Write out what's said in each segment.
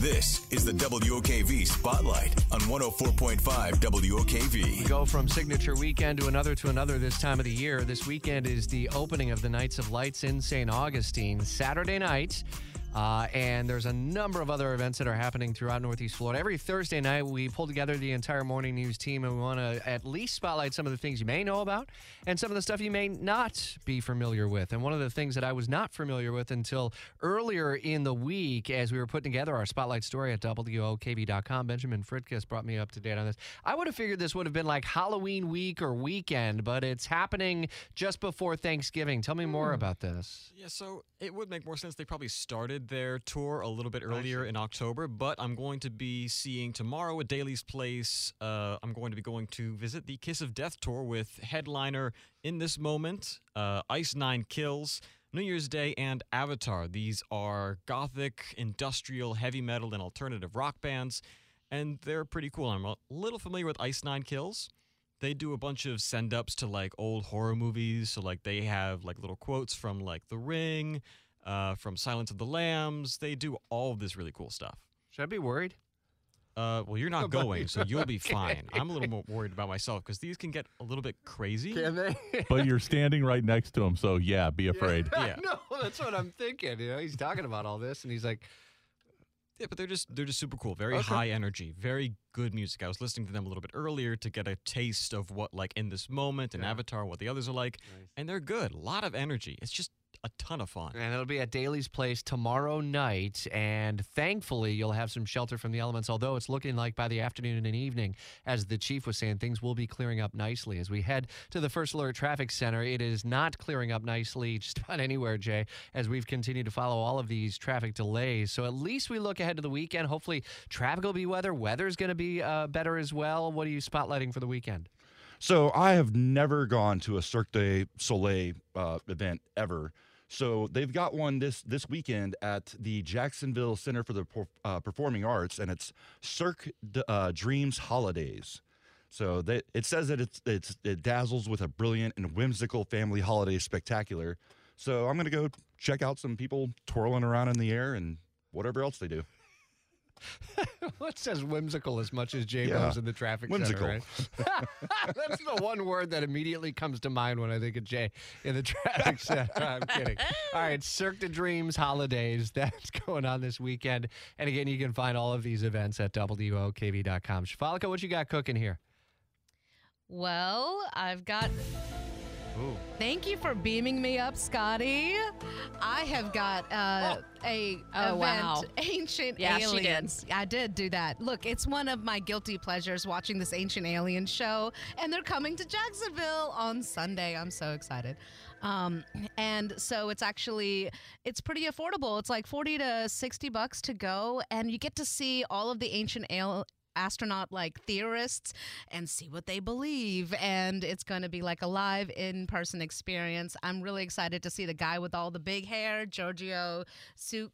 This is the WOKV Spotlight on 104.5 WOKV. We go from signature weekend to another to another this time of the year. This weekend is the opening of the Nights of Lights in St. Augustine, Saturday night. Uh, and there's a number of other events that are happening throughout Northeast Florida. Every Thursday night, we pull together the entire morning news team and we want to at least spotlight some of the things you may know about and some of the stuff you may not be familiar with. And one of the things that I was not familiar with until earlier in the week as we were putting together our spotlight story at WOKV.com, Benjamin Fritkus brought me up to date on this. I would have figured this would have been like Halloween week or weekend, but it's happening just before Thanksgiving. Tell me more about this. Yeah, so it would make more sense. They probably started their tour a little bit earlier in October, but I'm going to be seeing tomorrow at Daily's Place. Uh, I'm going to be going to visit the Kiss of Death tour with headliner in this moment, uh, Ice Nine Kills. New Year's Day and Avatar. These are gothic, industrial, heavy metal, and alternative rock bands, and they're pretty cool. I'm a little familiar with Ice Nine Kills they do a bunch of send ups to like old horror movies. So like they have like little quotes from like The Ring, uh, from Silence of the Lambs. They do all of this really cool stuff. Should I be worried? Uh, well, you're not going, you. so you'll be fine. I'm a little more worried about myself because these can get a little bit crazy. Can they? But you're standing right next to him, so yeah, be afraid. Yeah. no, that's what I'm thinking. You know, he's talking about all this, and he's like, Yeah, but they're just they're just super cool. Very Okay. high energy, very good music. I was listening to them a little bit earlier to get a taste of what like in this moment and Avatar, what the others are like, and they're good. A lot of energy. It's just a ton of fun. and it'll be at Daily's Place tomorrow night. And thankfully, you'll have some shelter from the elements. Although it's looking like by the afternoon and evening, as the chief was saying, things will be clearing up nicely as we head to the First Alert Traffic Center. It is not clearing up nicely just about anywhere, Jay, as we've continued to follow all of these traffic delays. So at least we look ahead to the weekend. Hopefully, traffic will be weather. Weather's going to be uh, better as well. What are you spotlighting for the weekend? So I have never gone to a Cirque du Soleil uh, event ever. So they've got one this this weekend at the Jacksonville Center for the uh, Performing Arts, and it's Cirque uh, Dreams Holidaze. So they, it says that it's, it's it dazzles with a brilliant and whimsical family holiday spectacular. So I'm gonna go check out some people twirling around in the air and whatever else they do. What says whimsical as much as Jay Yeah, in the traffic whimsical. center, right? That's the one word that immediately comes to mind when I think of Jay in the traffic center. I'm kidding. All right, Cirque du Dreams Holidaze. That's going on this weekend. And again, you can find all of these events at WOKV.com. Shafalika, what you got cooking here? Well, I've got. Thank you for beaming me up, Scotty. I have got uh, a Oh, event, wow. Ancient Yeah, she did. Aliens. I did do that. Look, it's one of my guilty pleasures watching this Ancient Aliens show, and they're coming to Jacksonville on Sunday. I'm so excited. Um, and so it's actually it's pretty affordable. It's like 40 to 60 bucks to go, and you get to see all of the ancient al- astronaut like theorists and see what they believe and it's going to be like a live in-person experience. I'm really excited to see the guy with all the big hair giorgio Su-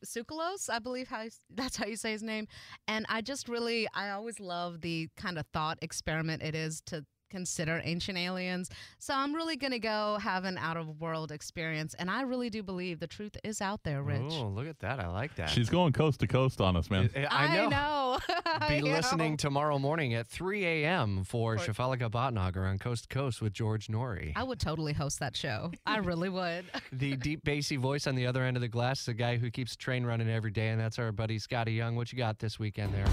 i believe how that's how you say his name. And i just really i always love the kind of thought experiment it is to consider ancient aliens so i'm really going to go have an out of world experience and i really do believe the truth is out there rich Oh, look at that. I like that. She's going coast to coast on us, man. Eh, eh, I know. know. I Be know. listening tomorrow morning at 3 a.m. for Shafalika Botnager on Coast to Coast with George Noory. I would totally host that show. I really would. the deep bassy voice on the other end of the glass is the guy who keeps train running every day, and that's our buddy Scotty Young. What you got this weekend there?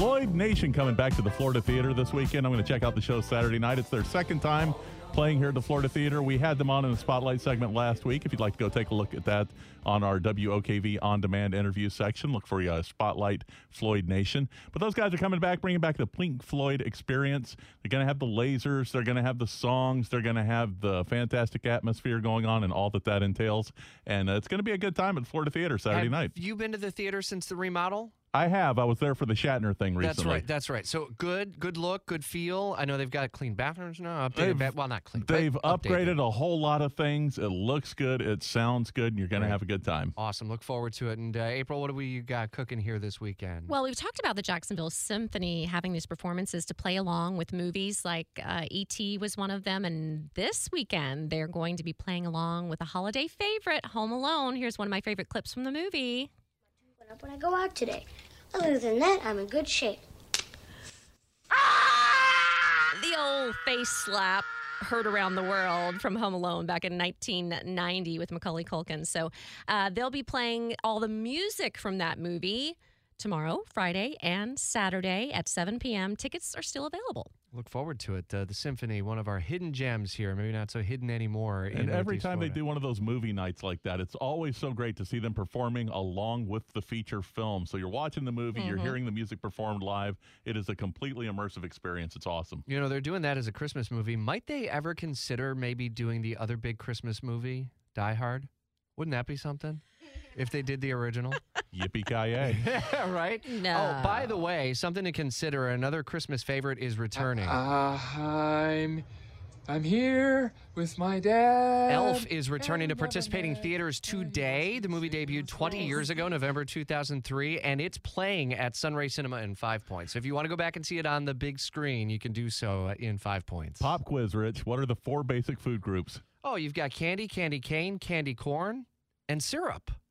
Floyd Nation coming back to the Florida Theater this weekend. I'm going to check out the show Saturday night. It's their second time playing here at the Florida Theater. We had them on in the Spotlight segment last week. If you'd like to go take a look at that on our WOKV on demand interview section, look for uh, Spotlight Floyd Nation. But those guys are coming back, bringing back the Pink Floyd experience. They're going to have the lasers, they're going to have the songs, they're going to have the fantastic atmosphere going on and all that that entails. And uh, it's going to be a good time at Florida Theater Saturday Have night. you been to the theater since the remodel? I have. I was there for the Shatner thing recently. That's right. That's right. So good, good look, good feel. I know they've got clean bathrooms now. Updated, They've- ba- well, not clean. They've updated. upgraded a whole lot of things. It looks good. It sounds good. And you're going Right. to have a good time. Awesome. Look forward to it. And uh, April, what do we got cooking here this weekend? Well, we've talked about the Jacksonville Symphony having these performances to play along with movies like uh, E.T. was one of them. And this weekend, they're going to be playing along with a holiday favorite, Home Alone. Here's one of my favorite clips from the movie. Up when I go out today. Other than that, I'm in good shape. The old face slap heard around the world from Home Alone back in 1990 with Macaulay Culkin. So uh, they'll be playing all the music from that movie tomorrow, Friday, and Saturday at 7 p.m. Tickets are still available. Look forward to it. Uh, the symphony, one of our hidden gems here. Maybe not so hidden anymore. And every Northeast time they do one of those movie nights like that, it's always so great to see them performing along with the feature film. So you're watching the movie, you're Mhm. hearing the music performed live. It is a completely immersive experience. It's awesome. You know, they're doing that as a Christmas movie. Might they ever consider maybe doing the other big Christmas movie, Die Hard? Wouldn't that be something? If they did the original? Yippee ki yeah, right? Oh, by the way, something to consider. Another Christmas favorite is returning. Uh, I'm I'm here with my dad. Elf is returning to participating theaters today. The movie debuted 20 years ago, November 2003, and it's playing at Sunray Cinema in Five Points. So if you want to go back and see it on the big screen, you can do so in Five Points. Pop quiz, Rich. What are the four basic food groups? Oh, you've got candy, candy cane, candy corn, and syrup.